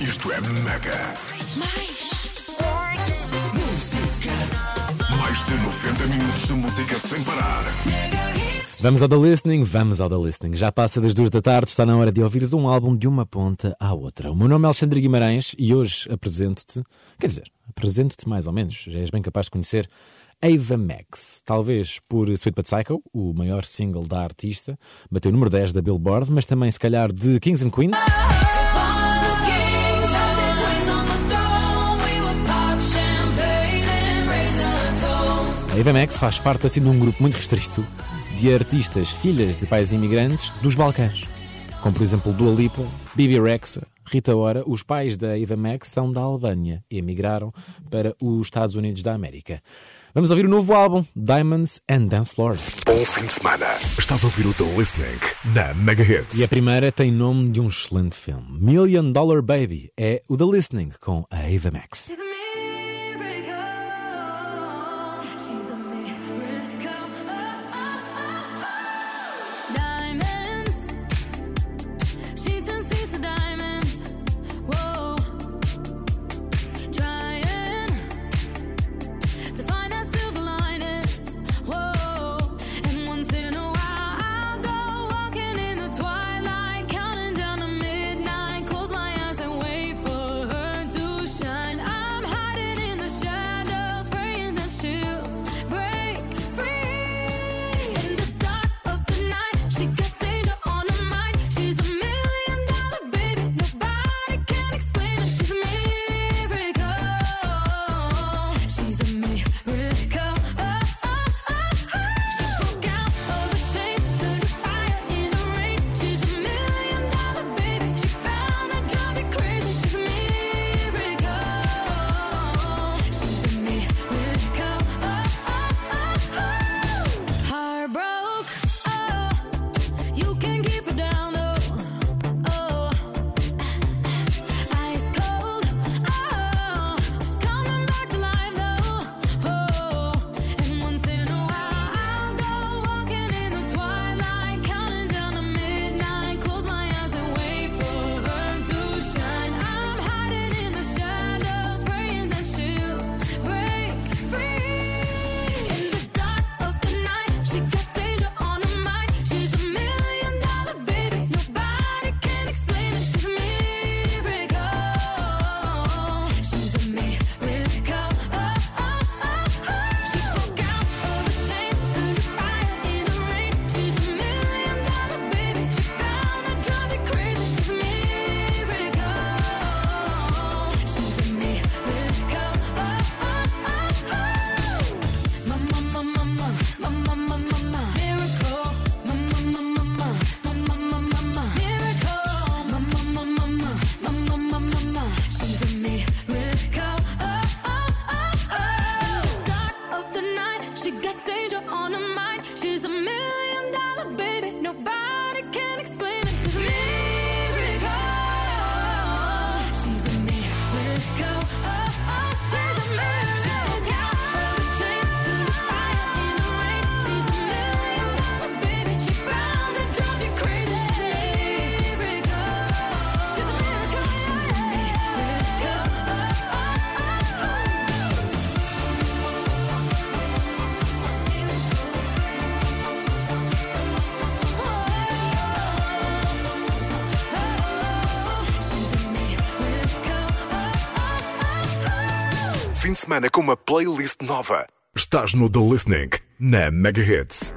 Isto é mega. Mais. Música. Mais de 90 minutos de música sem parar. Vamos ao The Listening, vamos ao The Listening. Já passa das duas da tarde, está na hora de ouvires um álbum de uma ponta à outra. O meu nome é Alexandre Guimarães e hoje apresento-te, quer dizer, apresento-te mais ou menos, já és bem capaz de conhecer Ava Max, talvez por Sweet But Psycho, o maior single da artista, bateu o número 10 da Billboard, mas também se calhar de Kings and Queens. A Max faz parte assim de um grupo muito restrito de artistas filhas de pais imigrantes dos Balcãs, como por exemplo Dua Lipa, Bibi Rexa, Rita Ora. Os pais da Ivamex são da Albânia e emigraram para os Estados Unidos da América. Vamos ouvir o novo álbum, Diamonds and Dance Floors. Bom fim de semana. Estás a ouvir o The listening na Mega Hits. E a primeira tem nome de um excelente filme. Million Dollar Baby é o The Listening com a Eva Max. semana com uma playlist nova. Estás no The Listening, na Mega Hits.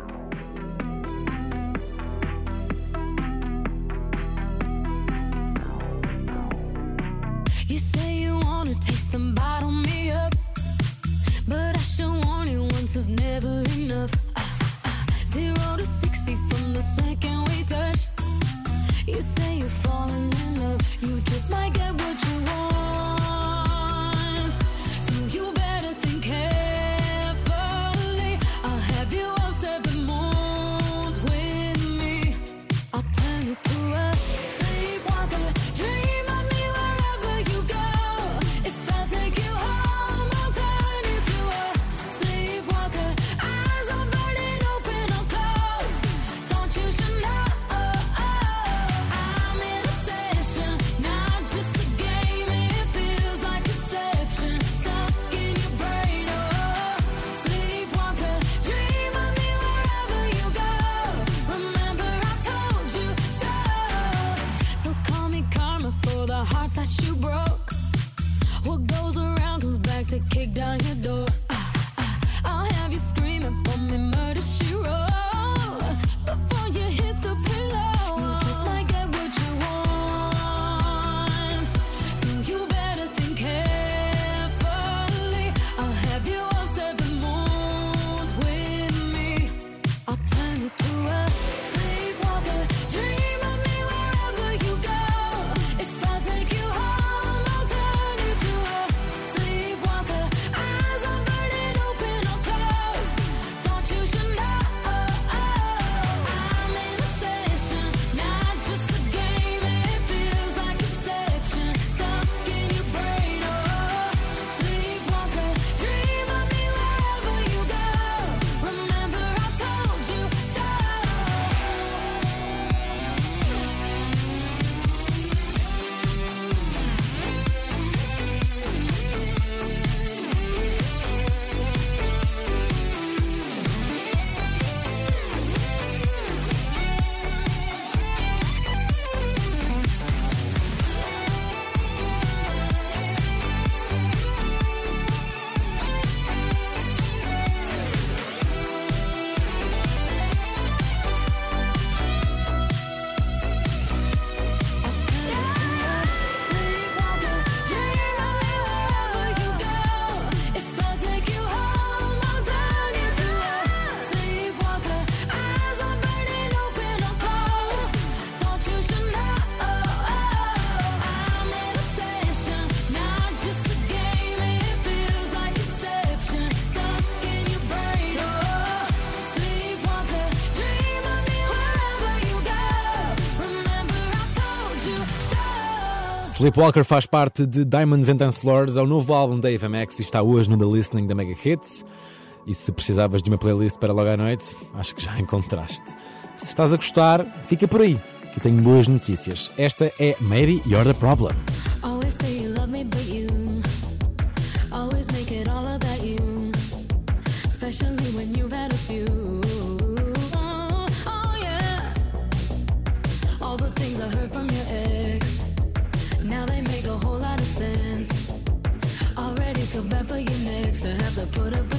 Flip Walker faz parte de Diamonds and Dance Lords, é o novo álbum da Avamax e está hoje no The Listening da Mega Hits. E se precisavas de uma playlist para logo à noite, acho que já encontraste. Se estás a gostar, fica por aí, que eu tenho boas notícias. Esta é Maybe You're the Problem. Always say you love me, but you always make it all about for you next. I have to put up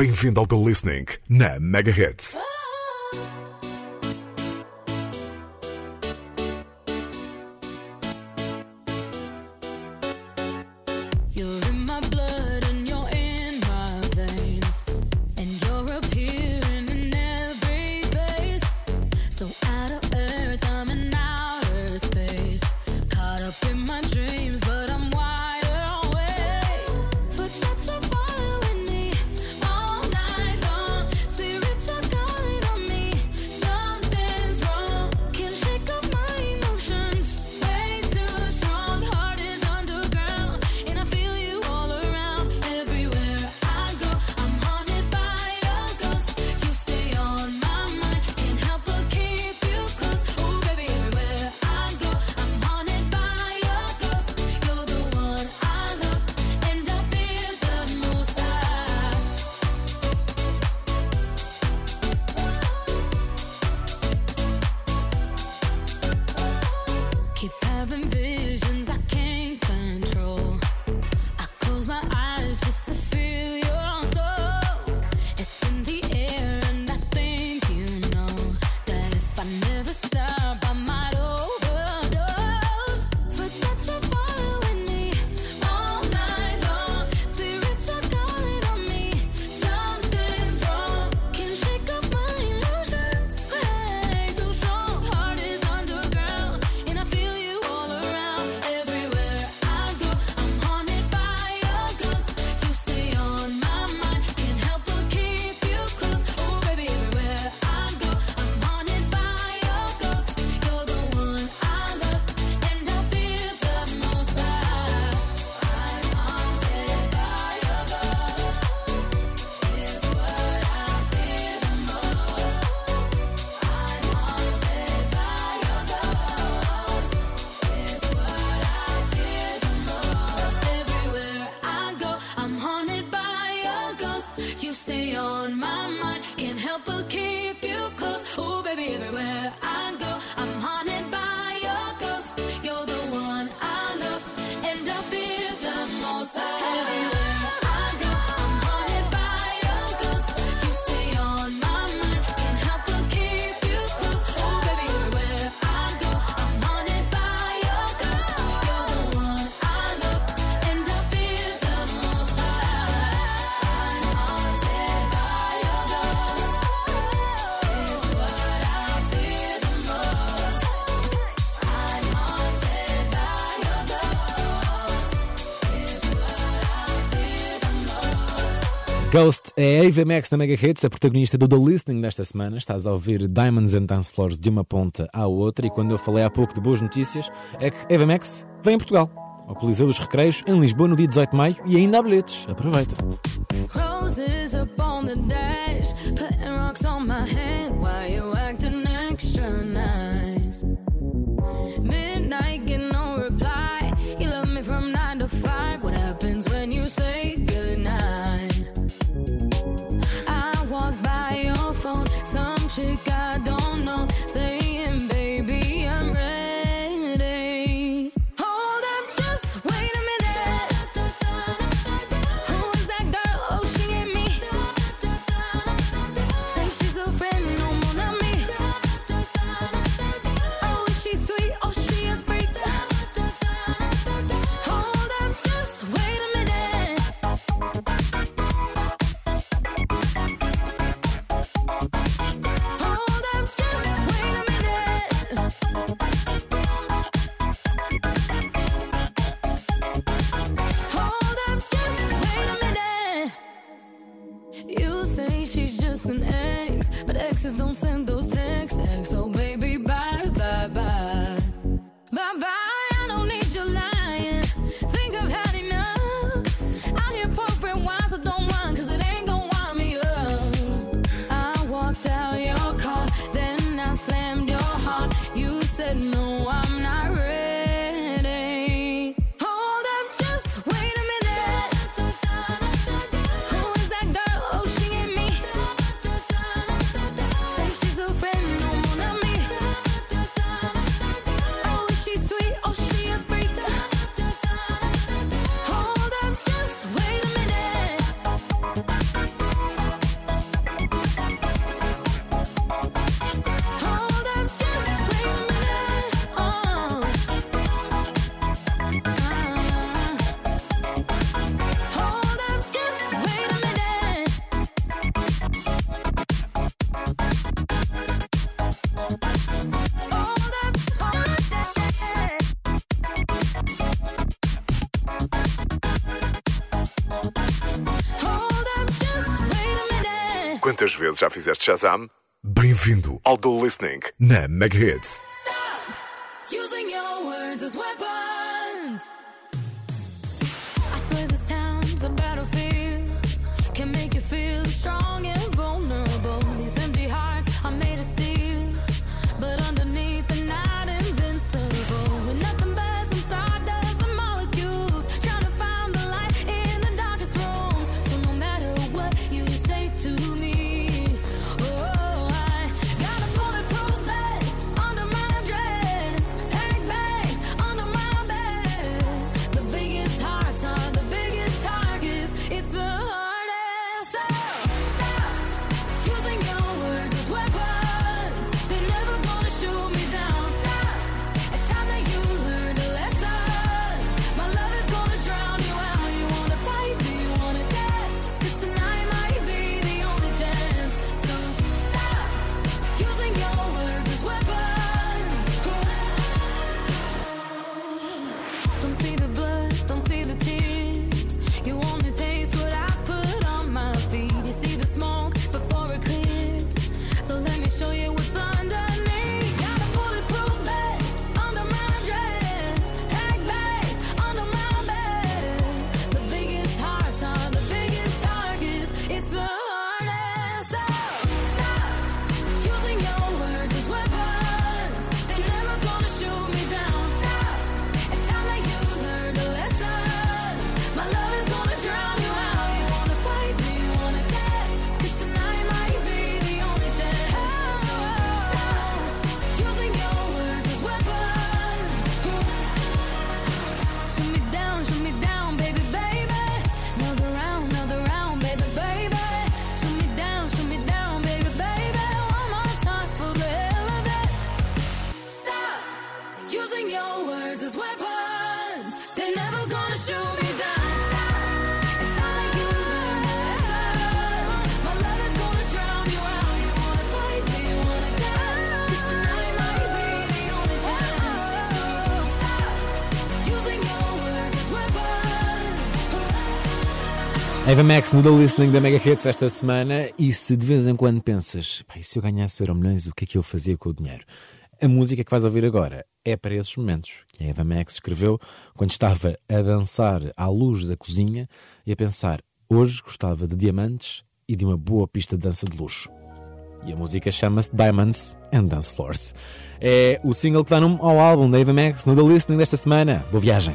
Bem-vindo ao The Listening na Mega Hits. Ghost é a Ava Max na Mega Hits, a protagonista do The Listening desta semana. Estás a ouvir Diamonds and Dance Floors de uma ponta à outra. E quando eu falei há pouco de boas notícias, é que Ava Max vem a Portugal, ao Coliseu dos Recreios, em Lisboa, no dia 18 de maio, e ainda há bilhetes. Aproveita! Roses upon the dash, putting rocks on my. don't say vezes já fizeste Shazam? Bem-vindo ao Do Listening na Mega Hits. Ava Max no The Listening da Mega Hits esta semana. E se de vez em quando pensas, e se eu ganhasse euro milhões, o que é que eu fazia com o dinheiro? A música que vais ouvir agora é para esses momentos que a Eva Max escreveu quando estava a dançar à luz da cozinha e a pensar: hoje gostava de diamantes e de uma boa pista de dança de luxo. E a música chama-se Diamonds and Dance Floors. É o single que dá nome ao álbum da Eva Max no The Listening desta semana. Boa viagem!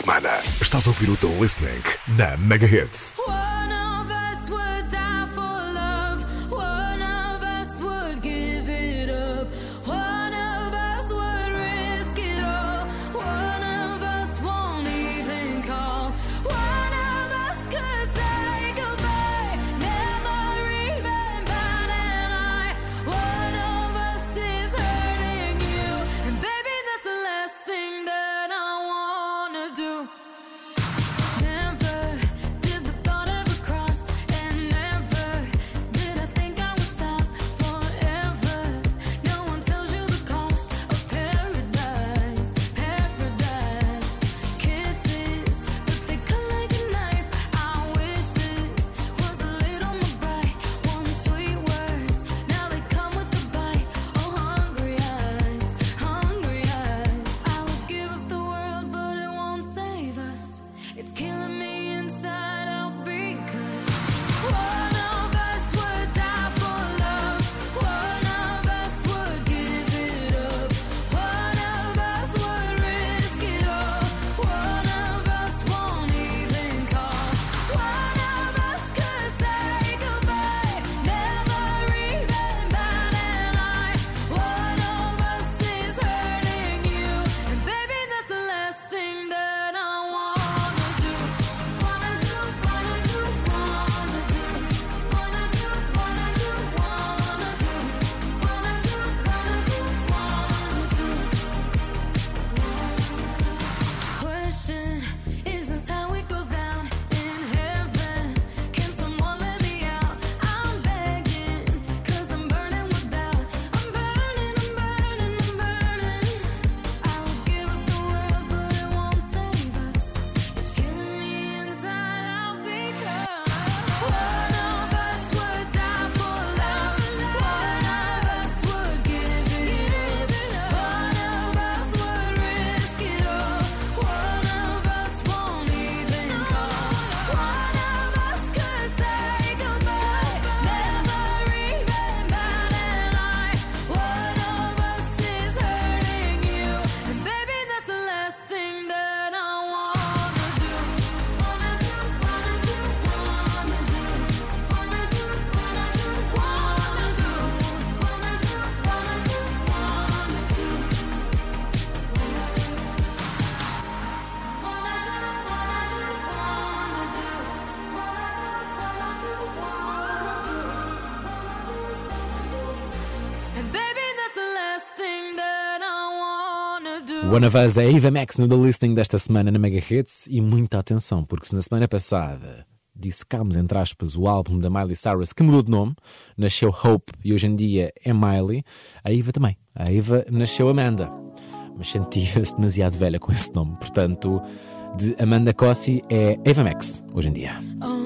semana. Estás a ouvir o Tom Listening na Mega Hits. One of Us é Eva Max no The Listing desta semana na Mega Hits e muita atenção, porque se na semana passada dissecámos, entre aspas, o álbum da Miley Cyrus, que mudou de nome, nasceu Hope e hoje em dia é Miley, a Eva também. A Eva nasceu Amanda, mas sentia-se demasiado velha com esse nome, portanto, de Amanda Cossi é Eva Max hoje em dia. Oh,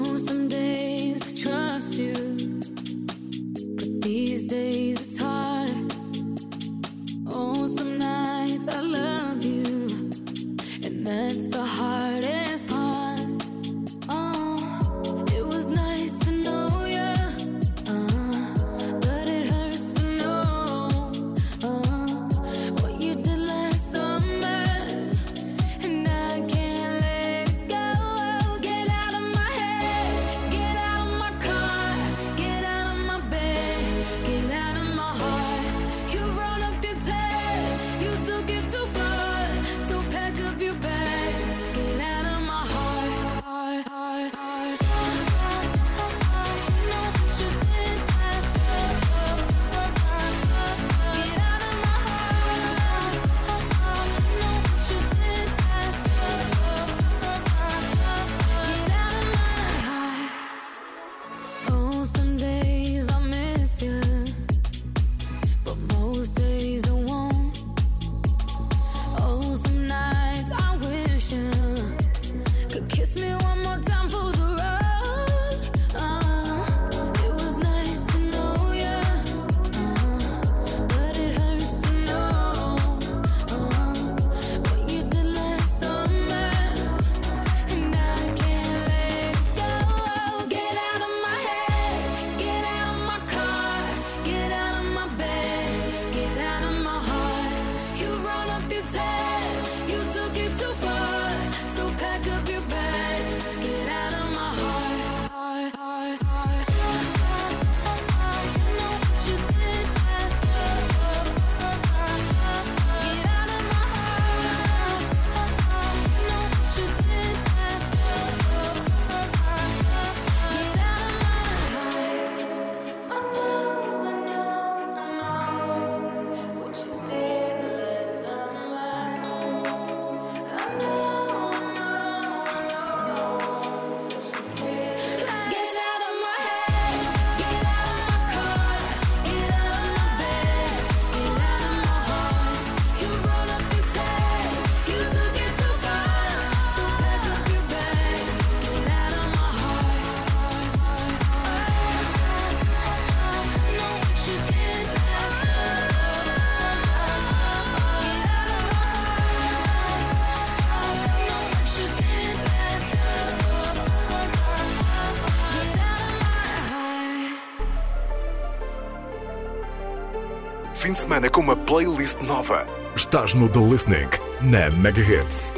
semana com uma playlist nova. Estás no The Listening, na Megahits.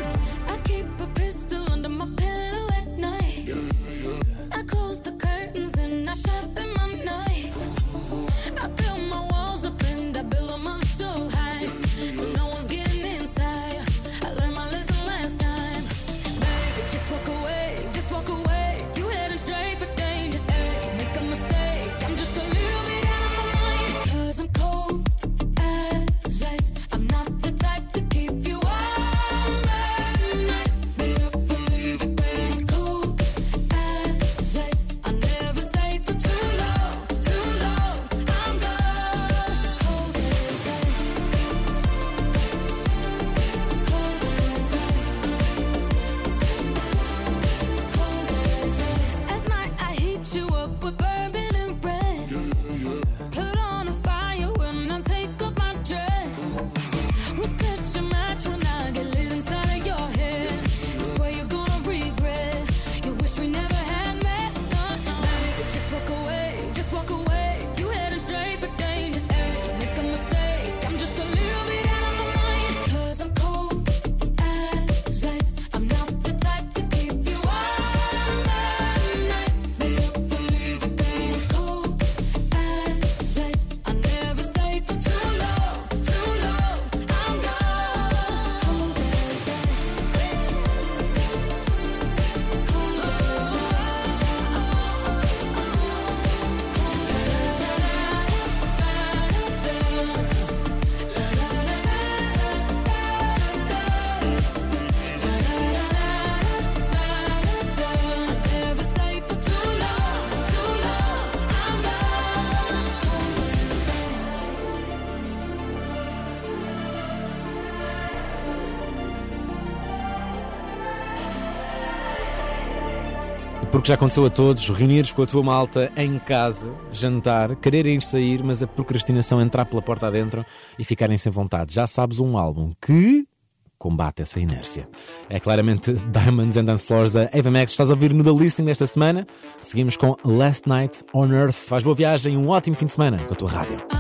que já aconteceu a todos, reunires com a tua malta em casa, jantar, quererem sair, mas a procrastinação entrar pela porta adentro e ficarem sem vontade. Já sabes um álbum que combate essa inércia. É claramente Diamonds and Dance Floors da Ava Max. Estás a ouvir no The Listening desta semana? Seguimos com Last Night on Earth. Faz boa viagem, um ótimo fim de semana com a tua rádio.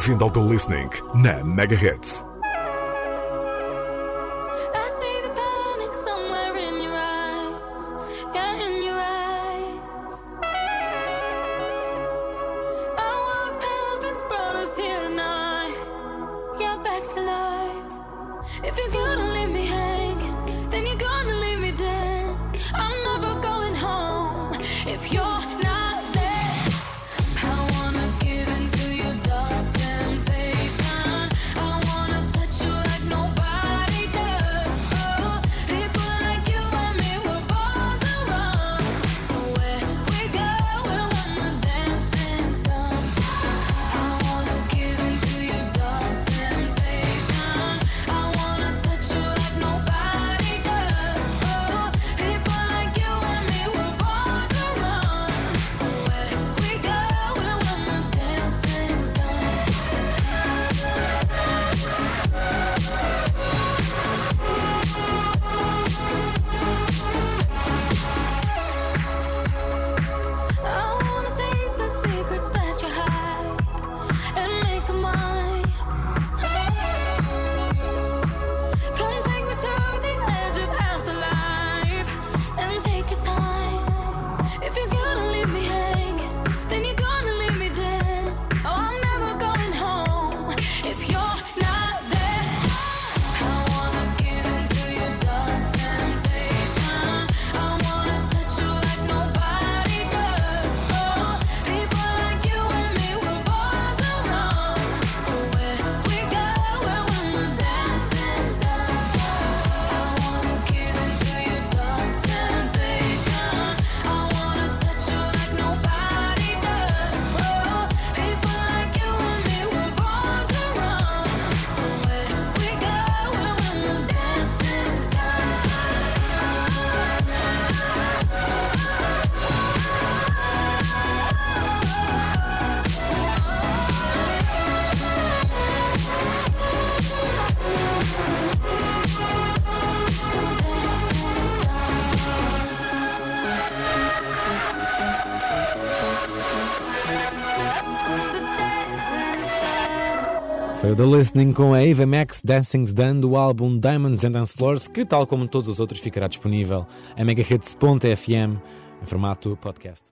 Bem-vindo ao The Listening na Mega Hits. The Listening com a Ava Max Dancing's Done do álbum Diamonds and Dance Floors, que, tal como todos os outros, ficará disponível em megahits.fm em formato podcast.